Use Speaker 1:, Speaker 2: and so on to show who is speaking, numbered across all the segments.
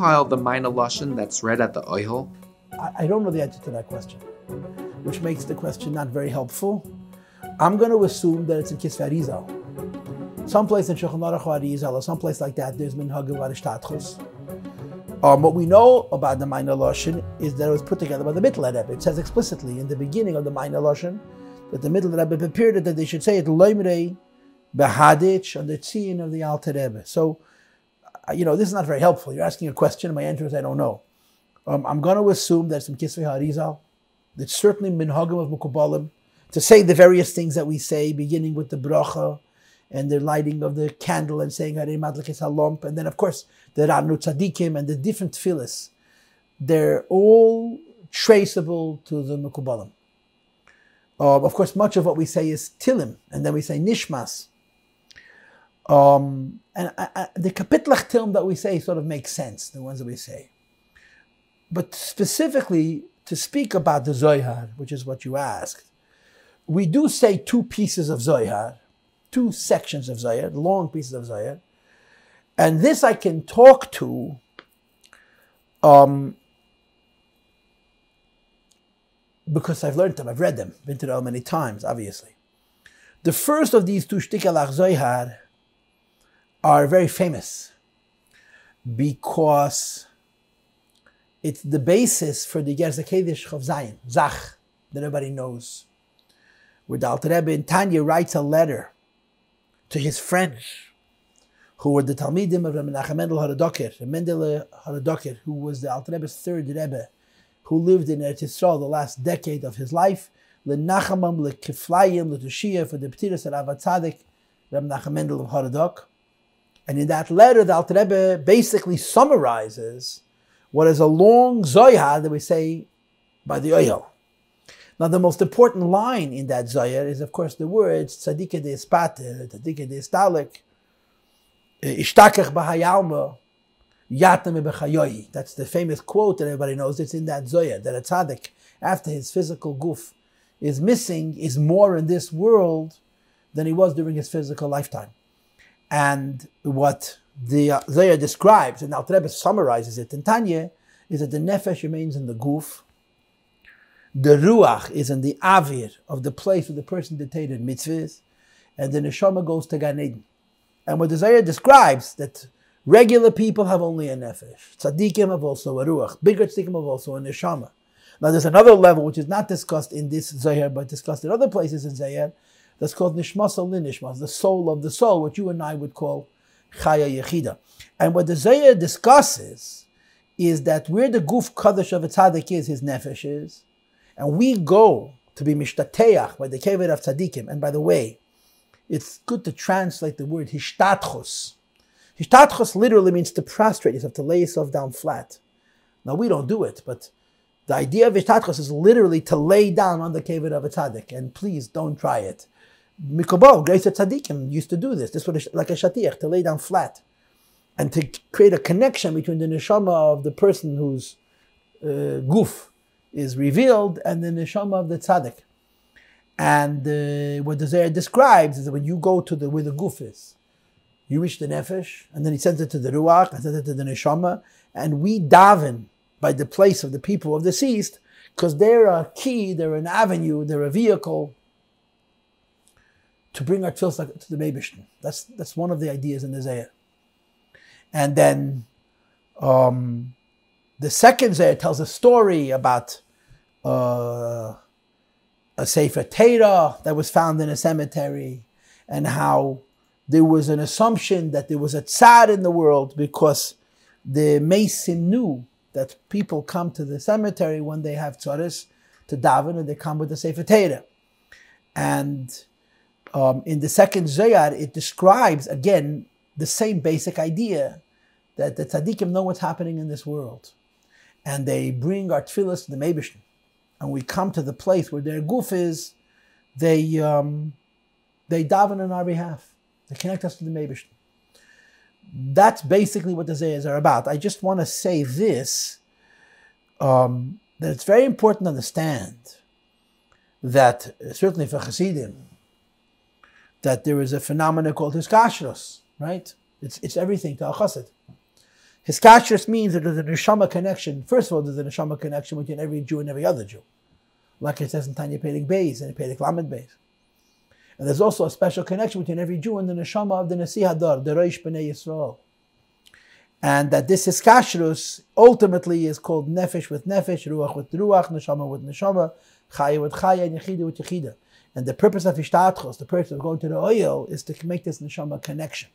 Speaker 1: the Maaneh Lashon that's read at the Oihel?
Speaker 2: I, don't know the answer to that question, which makes the question not very helpful. I'm going to assume that it's in Kisvei Arizal. Someplace in Shulchan Aruch or or someplace like that, there's Minhag Varishtatchus. Um, what we know about the Maaneh Lashon is that it was put together by the Mittler Rebbe. It says explicitly in the beginning of the Maaneh Lashon that the Mittler Rebbe prepared it that they should say it Loimrei Behadich on the Tzion of the Alter Rebbe. So, you know, this is not very helpful. You're asking a question, my answer is I don't know. Um, I'm going to assume that some Kisvei Harizal, it's certainly Minhagim of Mukubalim, to say the various things that we say, beginning with the bracha and the lighting of the candle and saying Hare Madlikis and then of course the Ranu Tzadikim and the different tefillas, they're all traceable to the Mukubalim. Uh, of course, much of what we say is Tilim, and then we say Nishmas. Um, and I, I, the Kapitlach that we say sort of makes sense, the ones that we say. But specifically, to speak about the Zohar, which is what you asked, we do say two pieces of Zohar, two sections of Zohar, long pieces of Zohar. And this I can talk to um, because I've learned them, I've read them, been to them many times, obviously. The first of these two Shtikalach Zohar are very famous because it's the basis for the Gerzakedish of Zion, Zach, that everybody knows. Where the Alter Rebbe in Tanya writes a letter to his friends, who were the Talmidim of Rabbi Menachem Mendel Haradoker, Mendel Haradoker, who was the Alter Rebbe's third Rebbe, who lived in Eretz Yisrael the last decade of his life, Lenachamam, Lekiflayim, Letushia, for the Ptiris of Rav Tzadik, Rabbi Menachem Mendel of Haradok. And in that letter, the Alter Rebbe basically summarizes what is a long Zohar that we say by the Oyel. Now, the most important line in that Zohar is, of course, the words Tzadike de Espate, Tzadike de Ishtakach Yatam Bechayoyi. That's the famous quote that everybody knows. It's in that Zohar that a tzaddik, after his physical guf is missing, is more in this world than he was during his physical lifetime. And what the uh, describes, and Alter Rebbe summarizes it in Tanya, is that the nefesh remains in the guf, the ruach is in the avir of the place where the person dictated mitzvahs, and the neshama goes to Gan Eden. And what the Zohar describes that regular people have only a nefesh, tzaddikim have also a ruach, bigger tzaddikim have also a neshama. Now there's another level which is not discussed in this Zohar, but discussed in other places in Zohar, that's called nishmas al nishmas, the soul of the soul, what you and I would call chaya yechida. And what the Zohar discusses is that where the guf kaddish of a tzaddik is, his nefesh is, and we go to be mishtateach by the kever of tzaddikim. And by the way, it's good to translate the word hishtatchus. Hishtatchus literally means to prostrate yourself, to lay yourself down flat. Now we don't do it, but the idea of hishtatchus is literally to lay down on the kever of a tzaddik. And please don't try it. Mikobal, Grace Tzaddikim used to do this. This was like a shatiach, to lay down flat. And to create a connection between the neshama of the person whose uh, guf is revealed and the neshama of the tzaddik. And uh, what the Zohar describes is that when you go to the where the guf is, you reach the nefesh, and then he sends it to the ruach, and sends it to the neshama, and we daven by the place of the people of the deceased, because they're a key, they're an avenue, they're a vehicle to bring our tefillah to the Meibishn. That's that's one of the ideas in the Zohar. And then um, the second Zohar tells a story about uh, a Sefer Torah that was found in a cemetery, and how there was an assumption that there was a tzad in the world because the Mason knew that people come to the cemetery when they have tzaddis to daven, and they come with the Sefer Torah. And um, in the second Zohar, it describes again the same basic idea that the tzaddikim know what's happening in this world, and they bring our tefillahs to the Meibishn, and we come to the place where their guf is. They um, they daven on our behalf. They connect us to the Meibishn. That's basically what the Zohars are about. I just want to say this um, that it's very important to understand that certainly for Hasidim, that there is a phenomenon called hiskashrus, right? It's, it's everything to a chassid. Hiskashrus means that there's a neshama connection. First of all, there's a neshama connection between every Jew and every other Jew. Like it says in Tanya Perek Beis and Perek Lamed Beis. And there's also a special connection between every Jew and the neshama of the Nasi Hador, the Reish B'nai Yisrael. And that this Hiskashrus ultimately is called Nefesh with Nefesh, Ruach with Ruach, Neshama with Neshama, Chaya with Chaya, and Yechida with Yechida. And the purpose of Ishtatchos, the purpose of going to the Oihel, is to make this Neshama connection.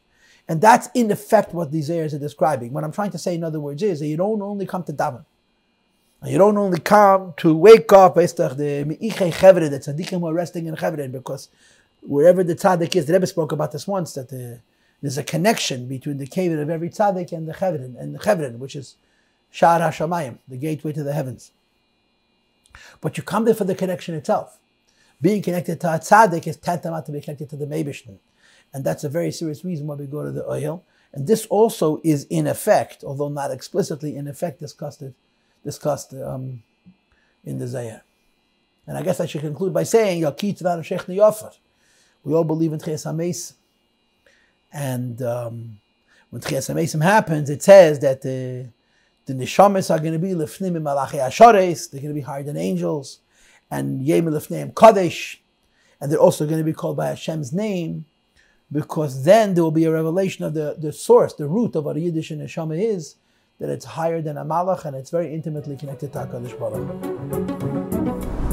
Speaker 2: And that's in effect what these areas are describing. What I'm trying to say, in other words, is that you don't only come to daven. You don't only come to wake up, the Me'iche Chevre, that tzaddikim are resting in Chevre, because wherever the tzaddik is, the Rebbe spoke about this once, that the, there's a connection between the cave of every tzaddik and the Chevron, and the Chevron, which is Sha'ar HaShamayim, the gateway to the heavens. But you come there for the connection itself. Being connected to a tzaddik is tantamount to be connected to the Meibishtin. And that's a very serious reason why we go to the Oihel. And this also is in effect, although not explicitly in effect discussed, discussed um, in the Zayah. And I guess I should conclude by saying, We all believe in Tchias HaMesim. And um, when Tchias HaMesim happens, it says that the, the Neshamas are going to be Lefnim Malachi Ashares, they're going to be higher than angels, and Yem Lefneim Kadesh, and they're also going to be called by Hashem's name, because then there will be a revelation of the, the source, the root of what a Yiddish Neshama is, that it's higher than a Malach and it's very intimately connected to HaKadosh Baruch